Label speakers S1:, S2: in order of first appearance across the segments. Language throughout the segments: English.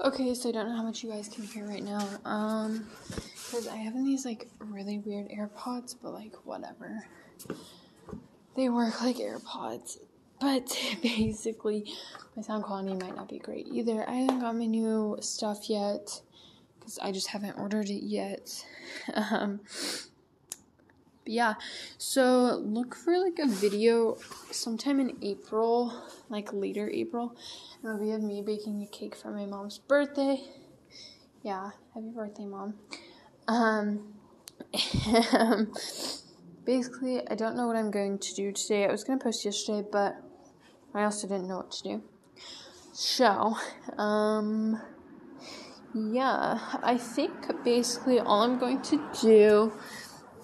S1: Okay, so I don't know how much you guys can hear right now. Um, because I have these like really weird AirPods, but like whatever. They work like AirPods. But basically, my sound quality might not be great either. I haven't got my new stuff yet because I just haven't ordered it yet. Um, but yeah, so look for like a video sometime in April, like later April. It'll be of me baking a cake for my mom's birthday. Yeah, happy birthday, mom. Um, basically, I don't know what I'm going to do today. I was to post yesterday, but I also didn't know what to do. So, um, yeah, I think basically all I'm going to do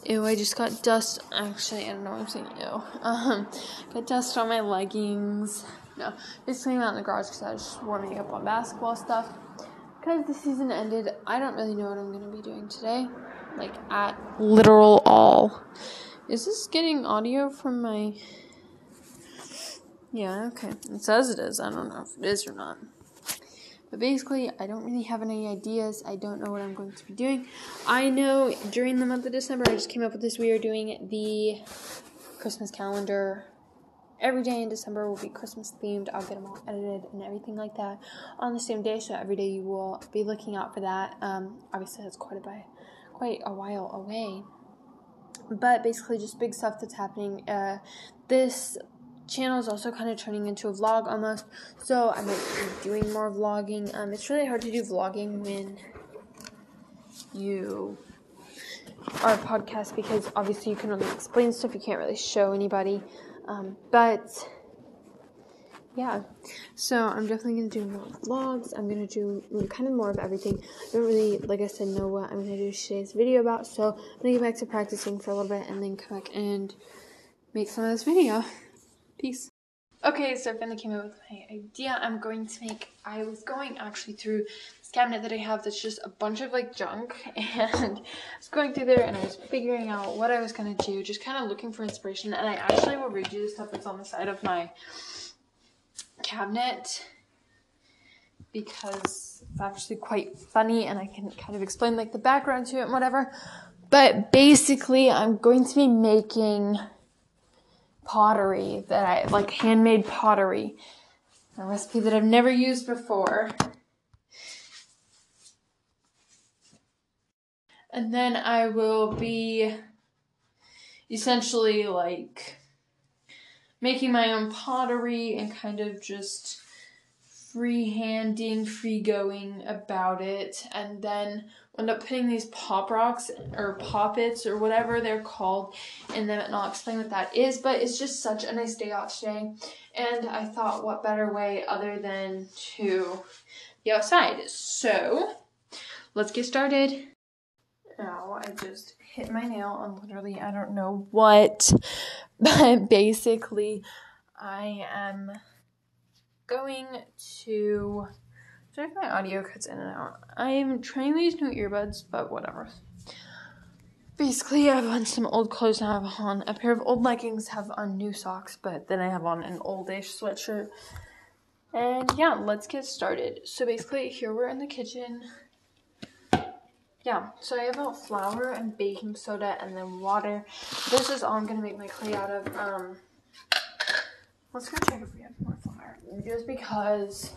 S1: Ew, I just got dust. Actually, I don't know what I'm saying. Ew. Um, got dust on my leggings. No, just cleaning out in the garage because I was just warming up on basketball stuff. Because the season ended, I don't really know what I'm going to be doing today. Like, at literal all. Is this getting audio from my. Yeah, okay. It says it is. I don't know if it is or not. But basically, I don't really have any ideas. I don't know what I'm going to be doing. I know during the month of December, I just came up with this. We are doing the Christmas calendar. Every day in December will be Christmas themed. I'll get them all edited and everything like that on the same day. So every day you will be looking out for that. Um, obviously, that's quite a bit, quite a while away. But basically, just big stuff that's happening. Uh, this channel is also kind of turning into a vlog almost. So I might be doing more vlogging. Um, it's really hard to do vlogging when you are a podcast because obviously you can only explain stuff. You can't really show anybody. Um, but yeah, so I'm definitely gonna do more vlogs. I'm gonna do kind of more of everything. I don't really, like I said, know what I'm gonna do today's video about. So I'm gonna get back to practicing for a little bit and then come back and make some of this video. Peace. Okay, so I finally came up with my idea. I'm going to make, I was going actually through this cabinet that I have that's just a bunch of like junk and I was going through there and I was figuring out what I was going to do, just kind of looking for inspiration and I actually will read you the stuff that's on the side of my cabinet because it's actually quite funny and I can kind of explain like the background to it and whatever. But basically, I'm going to be making pottery that I like handmade pottery. A recipe that I've never used before. And then I will be essentially like making my own pottery and kind of just free-handing, free-going about it, and then end up putting these pop rocks or poppets or whatever they're called in them, and I'll explain what that is. But it's just such a nice day out today, and I thought, what better way other than to be outside? So let's get started. Now I just hit my nail on literally I don't know what, but basically I am going to. If my audio cuts in and out. I'm trying these new earbuds, but whatever. Basically, I have on some old clothes and I have on a pair of old leggings, have on new socks, but then I have on an oldish sweatshirt. And yeah, let's get started. So basically, here we're in the kitchen. Yeah, so I have a flour and baking soda and then water. This is all I'm gonna make my clay out of. Um, let's go check if we have more flour. Just because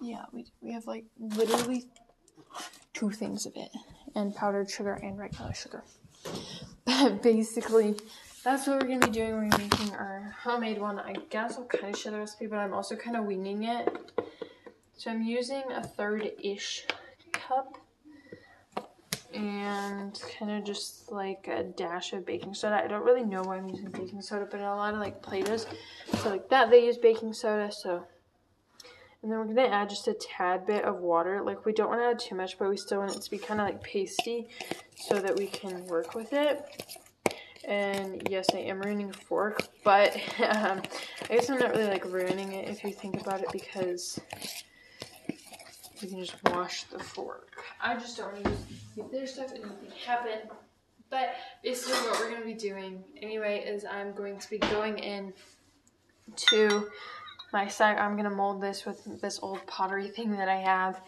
S1: yeah, we, we have like literally two things of it and powdered sugar and regular sugar. But basically, that's what we're gonna be doing. When we're making our homemade one. I guess I'll kind of share the recipe, but I'm also kind of winging it. So I'm using a third ish cup and kind of just like a dash of baking soda. I don't really know why I'm using baking soda, but in a lot of like Play-Dohs, so like that they use baking soda. So, and then we're gonna add just a tad bit of water. Like we don't want to add too much, but we still want it to be kind of like pasty, so that we can work with it. And yes, I am ruining a fork, but um, I guess I'm not really like ruining it if you think about it because you can just wash the fork. I just don't want to use their stuff and anything happen. But basically what we're going to be doing anyway is I'm going to be going in to my side. I'm gonna mold this with this old pottery thing that I have,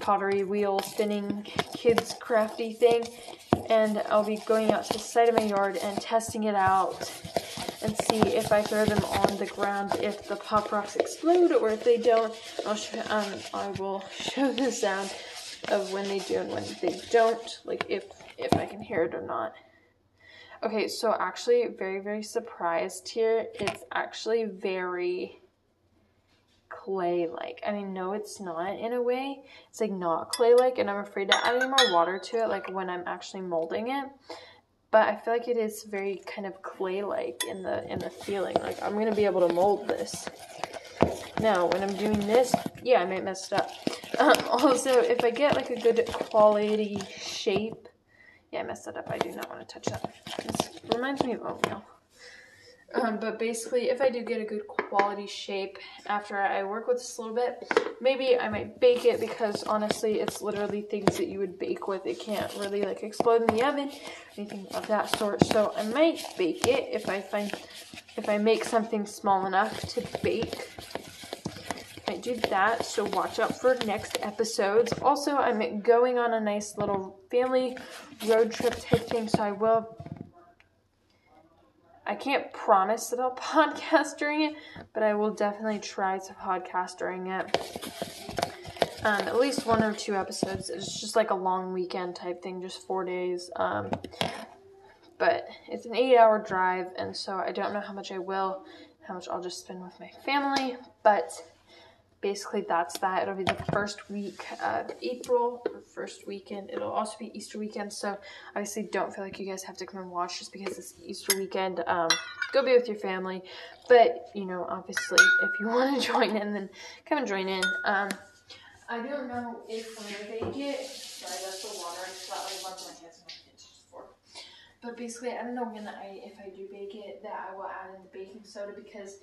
S1: pottery wheel spinning kids crafty thing, and I'll be going out to the side of my yard and testing it out and see if I throw them on the ground if the pop rocks explode or if they don't. I'll show, um, I will show the sound of when they do and when they don't, like if if I can hear it or not. Okay, so actually, very very surprised here. It's actually very clay like. I mean, no, it's not in a way. It's like not clay like, and I'm afraid to add any more water to it, like when I'm actually molding it but I feel like it is very kind of clay-like in the in the feeling. Like I'm gonna be able to mold this. Now, when I'm doing this, yeah, I might mess it up. Um, also, if I get like a good quality shape, yeah, I messed that up. I do not want to touch that. This reminds me of oatmeal. Um, but basically, if I do get a good quality shape after I work with this a little bit, maybe I might bake it because honestly, it's literally things that you would bake with. It can't really like explode in the oven, anything of that sort. So I might bake it if I find, if I make something small enough to bake. I do that, so watch out for next episodes. Also, I'm going on a nice little family road trip type thing, so I will I can't promise that I'll podcast during it, but I will definitely try to podcast during it. Um, at least one or two episodes. It's just like a long weekend type thing, just four days. Um, but it's an eight hour drive, and so I don't know how much I will, how much I'll just spend with my family, but basically that's that. It'll be the first week of April, first weekend. It'll also be Easter weekend, so obviously don't feel like you guys have to come and watch just because it's Easter weekend. Um, go be with your family, but you know, obviously, if you want to join in, then come and join in. Um, I don't know if when bake it, sorry, that's the water. I just got like bunch of my hands. But basically, I don't know when I, if I do bake it, that I will add in the baking soda because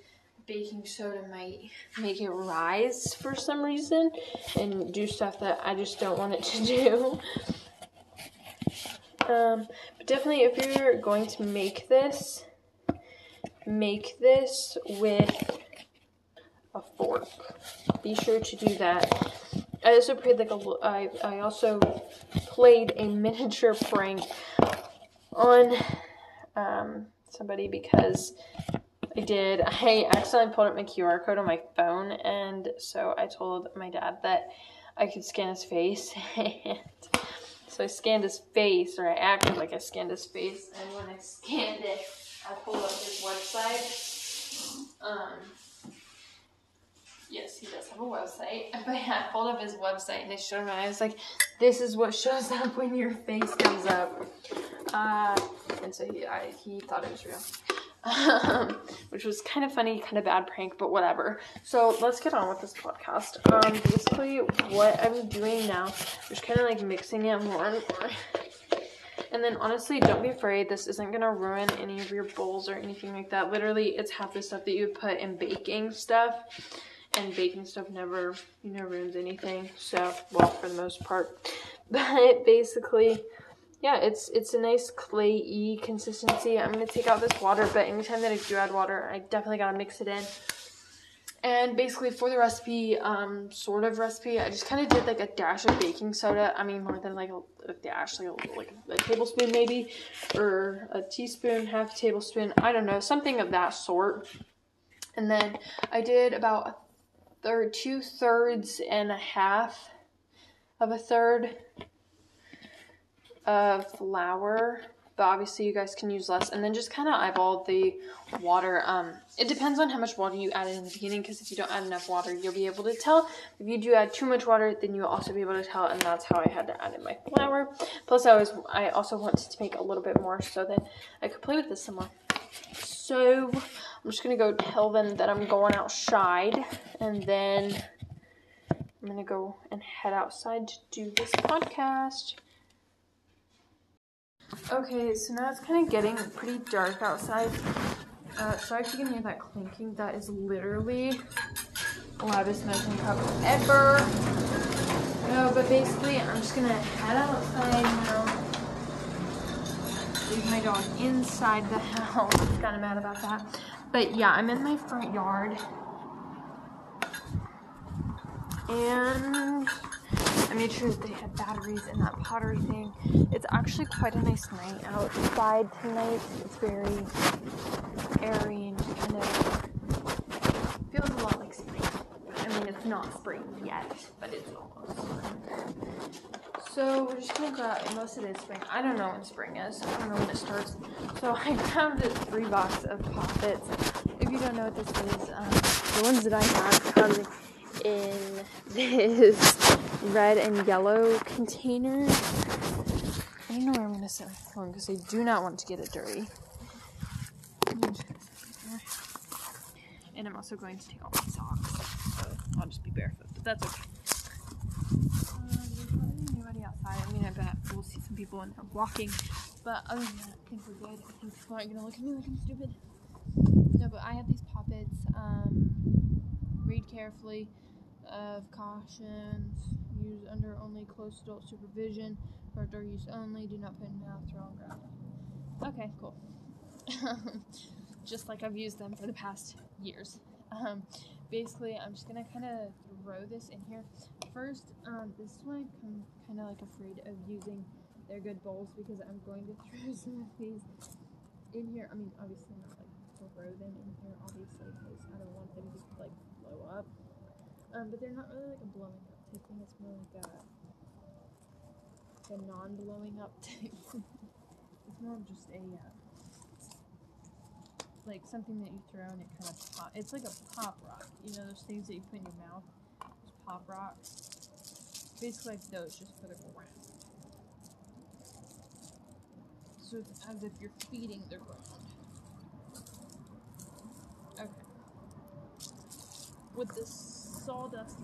S1: baking soda might make it rise for some reason and do stuff that I just don't want it to do. Um, but definitely, if you're going to make this, make this with a fork. Be sure to do that. I also played like a. I I also played a miniature prank on um, somebody because I did. I accidentally pulled up my QR code on my phone, and so I told my dad that I could scan his face. and so I scanned his face, or I acted like I scanned his face, and when I scanned it, I pulled up his website. Um, yes, he does have a website, but I pulled up his website and it showed me. I was like, "This is what shows up when your face comes up," uh, and so he, I, he thought it was real um, which was kind of funny, kind of bad prank, but whatever. So let's get on with this podcast. Um, basically, what I'm doing now, just kind of like mixing it more and more. And then honestly, don't be afraid. This isn't gonna ruin any of your bowls or anything like that. Literally, it's half the stuff that you put in baking stuff. And baking stuff never, you know, ruins anything. So, well, for the most part. But basically, yeah, it's it's a nice clayy consistency. I'm gonna take out this water, but anytime that I do add water, I definitely gotta mix it in. And basically for the recipe, um, sort of recipe, I just kind of did like a dash of baking soda. I mean, more than like a, a dash, like a, like a tablespoon maybe, or a teaspoon, half a tablespoon. I don't know, something of that sort. And then I did about a third, two thirds and a half of a third of flour, but obviously you guys can use less. And then just kind of eyeball the water. Um, it depends on how much water you add in the beginning, because if you don't add enough water, you'll be able to tell. If you do add too much water, then you'll also be able to tell, and that's how I had to add in my flour. Plus, I was I also wanted to make a little bit more so that I could play with this some more. So I'm just gonna go tell them that I'm going outside, and then I'm gonna go and head outside to do this podcast. Okay, so now it's kind of getting pretty dark outside. Uh, sorry if you can hear that clinking. That is literally the loudest measuring cup ever. No, but basically, I'm just gonna head outside now. Leave my dog inside the house. kind of mad about that. But yeah, I'm in my front yard. And I made sure that they had batteries in that pottery thing. It's actually quite a nice night outside tonight. It's very airy and kind of feels a lot like spring. I mean, it's not spring yet, but it's almost. So we're just gonna grab unless it is spring. I don't know when spring is. I don't know when it starts. So I grabbed a three box of poppets. If you don't know what this is, um, the ones that I have come in this red and yellow container. I don't know where I'm gonna set my phone because I do not want to get it dirty. And I'm also going to take off my socks, so I'll just be barefoot, but that's okay. Um, outside? I mean, I bet we'll see some people walking, but other than that, I think we're good. I think people aren't gonna look at me like I'm stupid. No, but I have these poppets. Um, read carefully of cautions. Use under only close adult supervision. For outdoor use only. Do not put in mouth or on ground. Okay, cool. just like I've used them for the past years. Um, basically, I'm just gonna kind of throw this in here. First, um, this is why I'm kind of like afraid of using their good bowls because I'm going to throw some of these in here. I mean, obviously not like throw them in here, obviously, because I don't want them to like blow up. Um, but they're not really like a blowing up type thing. It's more like a, a non-blowing up type. it's more of just a uh, like something that you throw and it kind of pop. It's like a pop rock. You know those things that you put in your mouth. Those pop rocks. Basically like those, just for the ground. So it's as if you're feeding the ground. Okay. With this sawdust.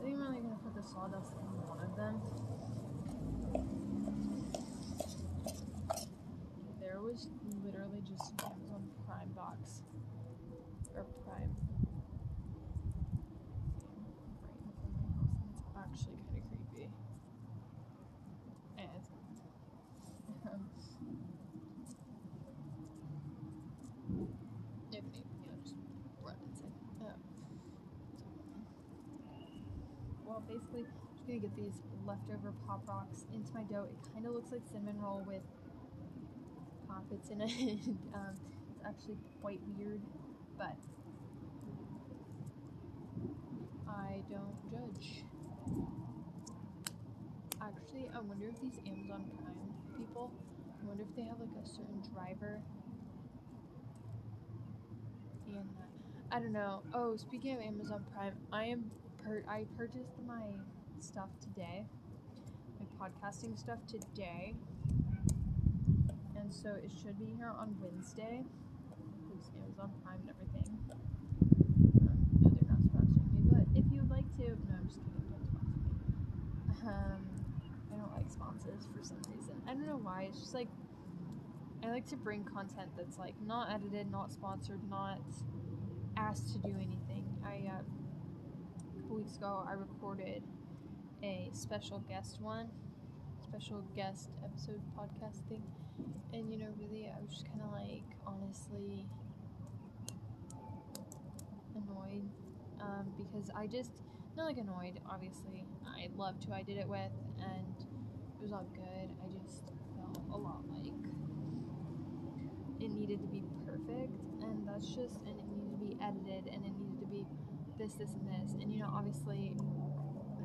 S1: I think I'm only gonna put the sawdust in one of them. There was literally just Amazon Prime box. Or Prime. It's actually kind of creepy. And um, if anything, I'll just run inside. Uh, well, basically, I'm just gonna get these leftover pop rocks into my dough. It kind of looks like cinnamon roll with poppets in it. um, it's actually quite weird, but I don't judge. Actually, I wonder if these Amazon Prime people, I wonder if they have like a certain driver. And I don't know. Oh, speaking of Amazon Prime, I am per- I purchased my stuff today, podcasting stuff today, and so it should be here on Wednesday. Amazon Prime and everything. No, they're not sponsoring me, but if you'd like to, no, I'm just kidding. Don't sponsor me. Um, I don't like sponsors for some reason. I don't know why. It's just like I like to bring content that's like not edited, not sponsored, not asked to do anything. I uh, a couple weeks ago I recorded a special guest one, special guest episode podcast thing, and you know really I was just kind of like honestly annoyed um, because I just not like annoyed obviously. I loved who I did it with and it was all good. I just felt a lot like it needed to be perfect and that's just and it needed to be edited and it needed to be this this and this. And you know obviously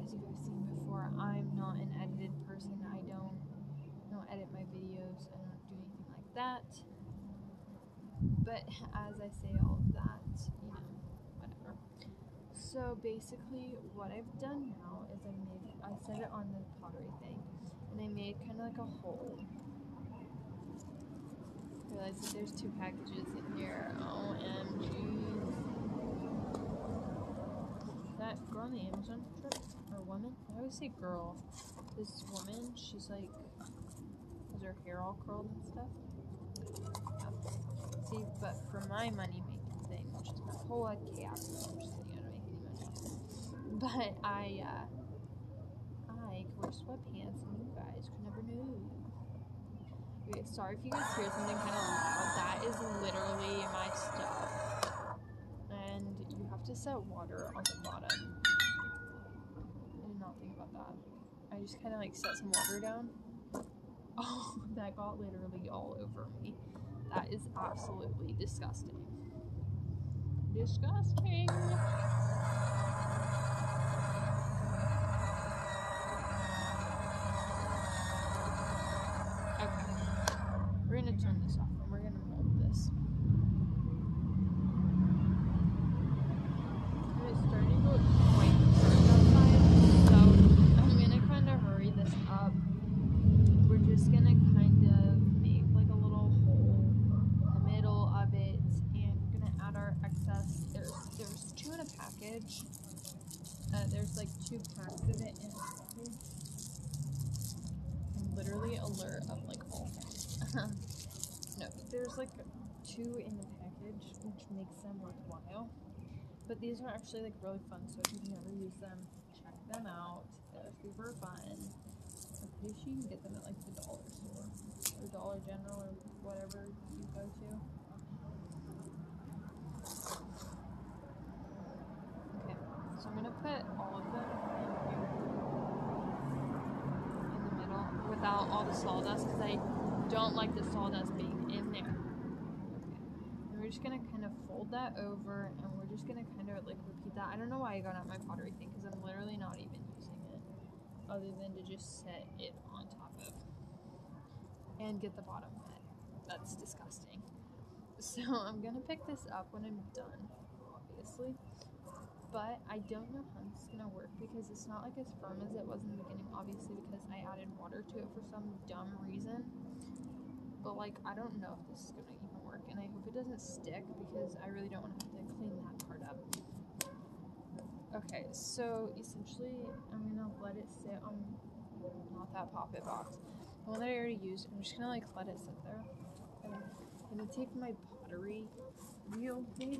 S1: as you guys seen before i'm not an edited person i don't I don't edit my videos i don't do anything like that but as i say all of that you know whatever so basically what i've done now is i made i set it on the pottery thing and i made kind of like a hole I realized that there's two packages in here. OMG. That girl on the Amazon trip? Or woman? I always say girl. This woman, she's like, has her hair all curled and stuff. See, but for my money making thing, which is my whole chaos, I'm just I don't make any money. But I, uh, I can wear sweatpants and you guys could never know. Okay, sorry if you guys hear something kind of loud. That is literally my stuff. And you have to set water on the bottom. Just kind of like set some water down. Oh, that got literally all over me. That is absolutely disgusting. Disgusting. Package. Uh, there's like two packs of it in package. I'm literally alert of like all. things. no, there's like two in the package, which makes them worthwhile. But these are actually like really fun, so if you've never used them, check them out. They're super fun. I'm pretty sure you can get them at like the dollar store or Dollar General or whatever you go to. Okay, so I'm gonna put all of them in the middle without all the sawdust because I don't like the sawdust being in there. Okay, and we're just gonna kind of fold that over and we're just gonna kind of like repeat that. I don't know why I got out my pottery thing because I'm literally not even using it other than to just set it on top of and get the bottom wet. That's disgusting. So I'm gonna pick this up when I'm done, obviously. But I don't know how this is gonna work because it's not like as firm as it was in the beginning, obviously because I added water to it for some dumb reason. But like I don't know if this is gonna even work and I hope it doesn't stick because I really don't want to have to clean that part up. Okay, so essentially I'm gonna let it sit on not that pop it box. The one that I already used, I'm just gonna like let it sit there. And I'm gonna take my pottery wheel thing.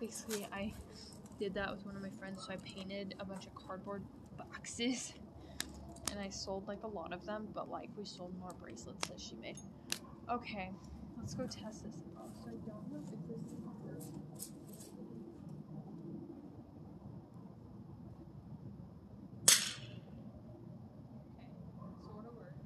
S1: Basically, I did that with one of my friends. So I painted a bunch of cardboard boxes, and I sold like a lot of them. But like, we sold more bracelets that she made. Okay, let's go test this out. So I don't know if this is work. Okay, sort of worked.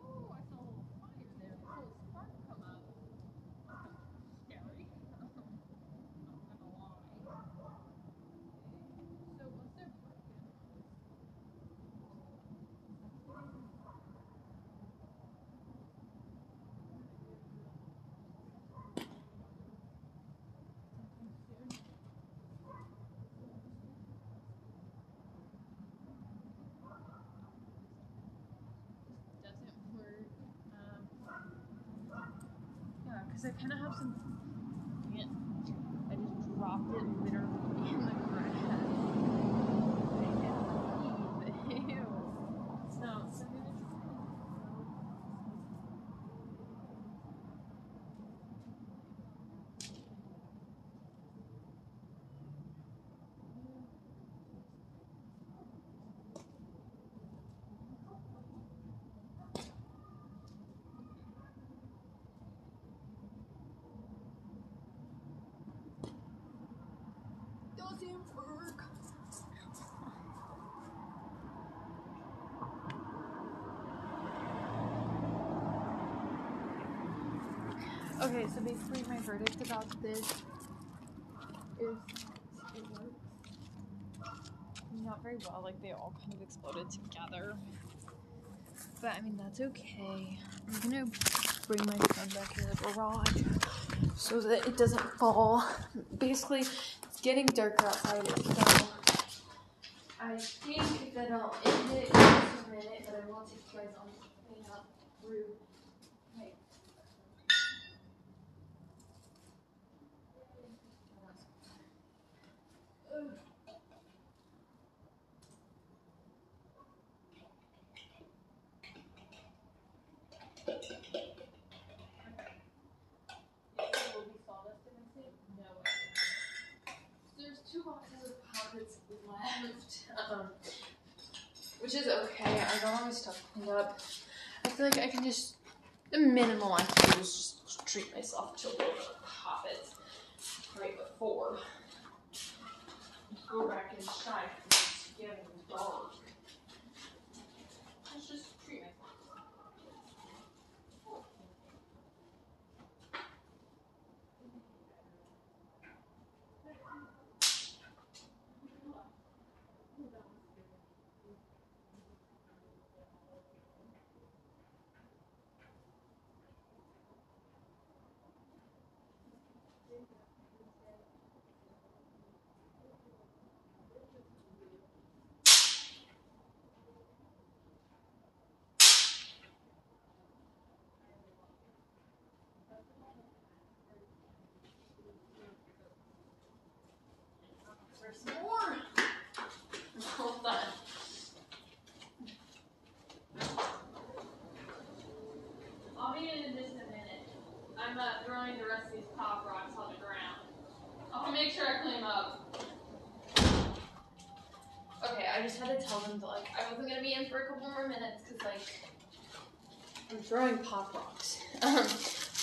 S1: Oh, I saw a little fire there. I saw a spark come up. Scary. Not gonna lie. So was there broken? doesn't work. Um, yeah, because I kind of have some. I just dropped it literally in the grass. I can't believe. Ew. So, so I'm gonna just kind of. Okay, so basically my verdict about this is it works. Not very well, like they all kind of exploded together. But I mean that's okay. I'm gonna bring my phone back in the garage so that it doesn't fall. Basically, it's getting darker outside, so I think that I'll end it in just a minute, but I will take you guys on clean up through my Will be sawdust in my sink? No. There's two left, um, which is okay. I got all my stuff cleaned up. I feel like I can just the minimal I can do is just treat myself to a little bit of poppets right before go back inside it's getting dark. Let's just treat myself. There's some more. Hold on. I'll be in in just a minute. I'm uh, throwing the rest of these pop rocks on the ground. I'll make sure I clean them up. Okay, I just had to tell them that like I wasn't gonna be in for a couple more minutes because like I'm throwing pop rocks, um,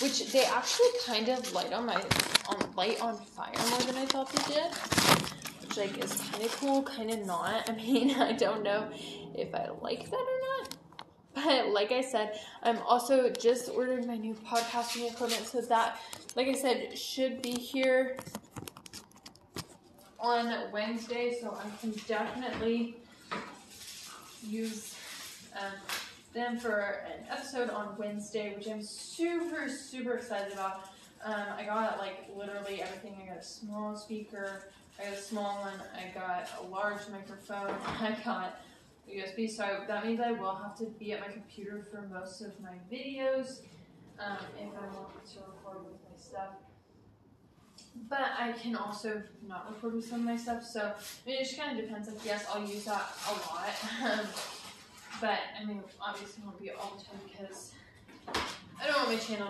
S1: which they actually kind of light on my on light on fire more than I thought they did which like is kind of cool, kind of not. I mean, I don't know if I like that or not. But like I said, I'm also just ordered my new podcasting equipment, so that, like I said, should be here on Wednesday. So I can definitely use um, them for an episode on Wednesday, which I'm super super excited about. Um, I got like literally everything. I got a small speaker. I got a small one. I got a large microphone. I got a USB. So that means I will have to be at my computer for most of my videos um, if I want to record with my stuff. But I can also not record with some of my stuff. So I mean, it just kind of depends. Like, yes, I'll use that a lot. But I mean, obviously, won't be all the time because I don't want my channel.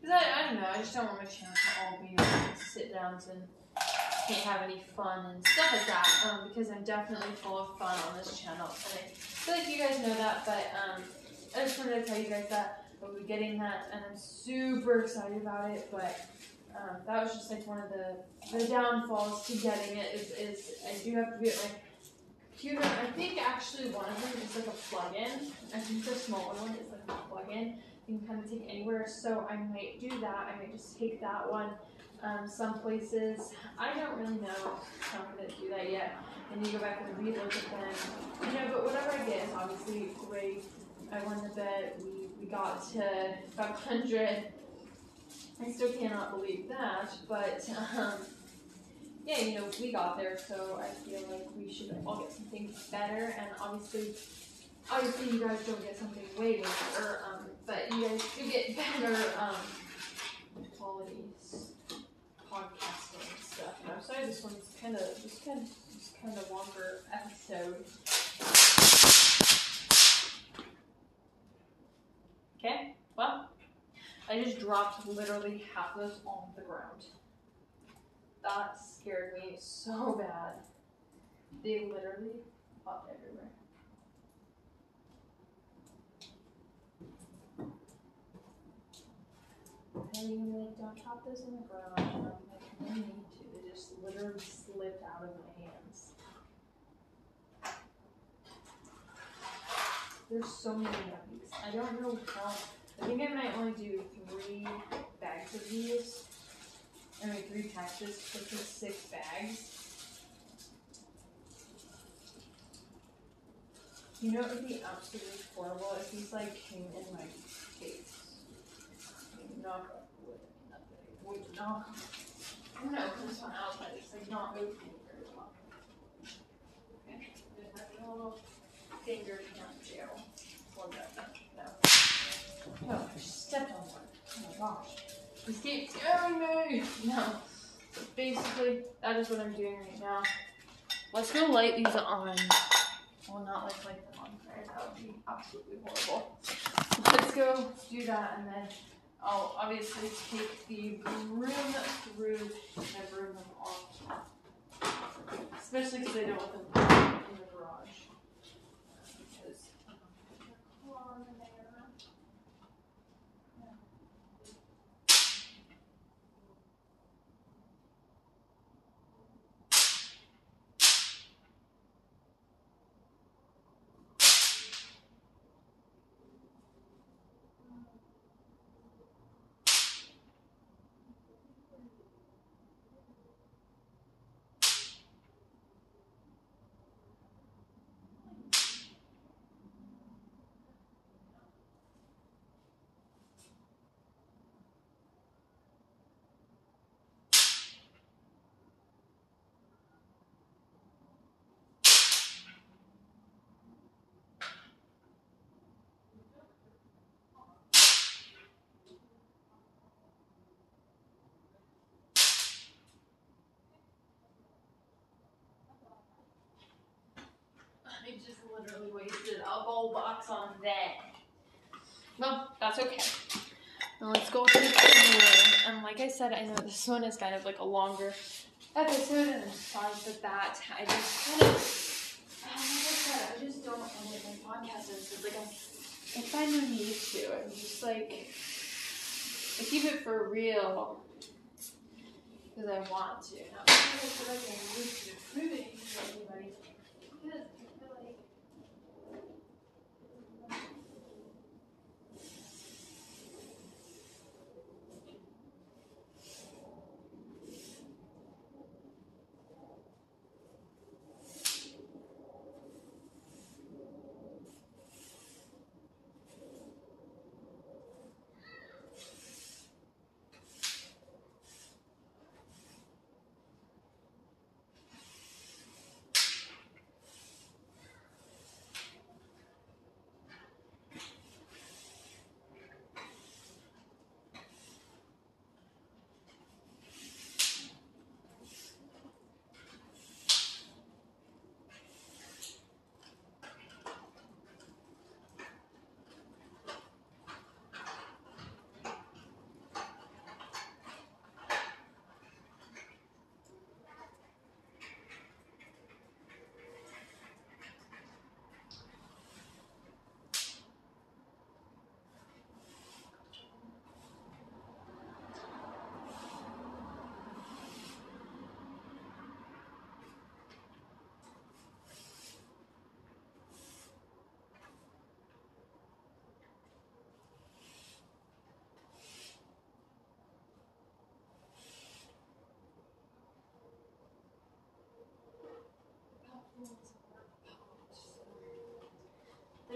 S1: Because I, I don't know, I just don't want my channel to all be like, sit downs and can't have any fun and stuff like that. Um, because I'm definitely full of fun on this channel, and I feel like you guys know that. But um, I just wanted to tell you guys that I'll be getting that, and I'm super excited about it. But um, that was just like one of the the downfalls to getting it is, is I do have to be at my computer. I think actually one of them is like a plug-in. I think the smaller one is like a plug-in you can kind of take anywhere. So I might do that. I might just take that one. Um, some places I don't really know how I'm gonna do that yet. And you go back and relook at them. You know, but whatever I get is obviously great. I won the bet. We got to 500. I still cannot believe that, but um, yeah, you know, we got there, so I feel like we should all get something better. And obviously, obviously, you guys don't get something way better. Um, but you guys do get better um, quality podcasting stuff. And I'm sorry this one's kind of just kind of just kind of longer episode. Okay, well, I just dropped literally half of this on the ground. That scared me so bad. They literally popped everywhere. And you like, don't drop this in the ground. I'm like, need to. They just literally slipped out of my hands. There's so many these. I don't know how I think I might only do three bags of these. I mean, three patches, which is six bags. You know, it would be absolutely horrible if these like came in my. Like, knock wood. Nothing. Would knock. I don't know. This one outside it's like not opening very well. Okay. There's my little finger count jail. Hold that. No. No, I just stepped on one. Oh my gosh. This keeps No. But basically, that is what I'm doing right now. Let's go light these on. Well, not like light them on fire. That would be absolutely horrible. Let's go do that, and then I'll obviously take the broom through and broom them off. Especially because I don't want them in the garage. Because um, they're on there. I just literally wasted a whole box on that. Well, that's okay. Now let's go to the. And like I said, I know this one is kind of like a longer episode, and I'm sorry for that. I just kind of, uh, like I said, I just don't edit my podcast episodes. Like I, I find no need to. I'm just like, I keep it for real because I want to, not because I feel like I need to prove to anybody. Because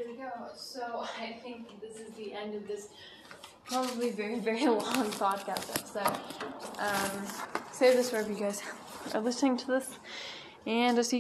S1: There we go. So I think this is the end of this probably very, very long podcast episode. Um, save this wherever you guys are listening to this. And I'll see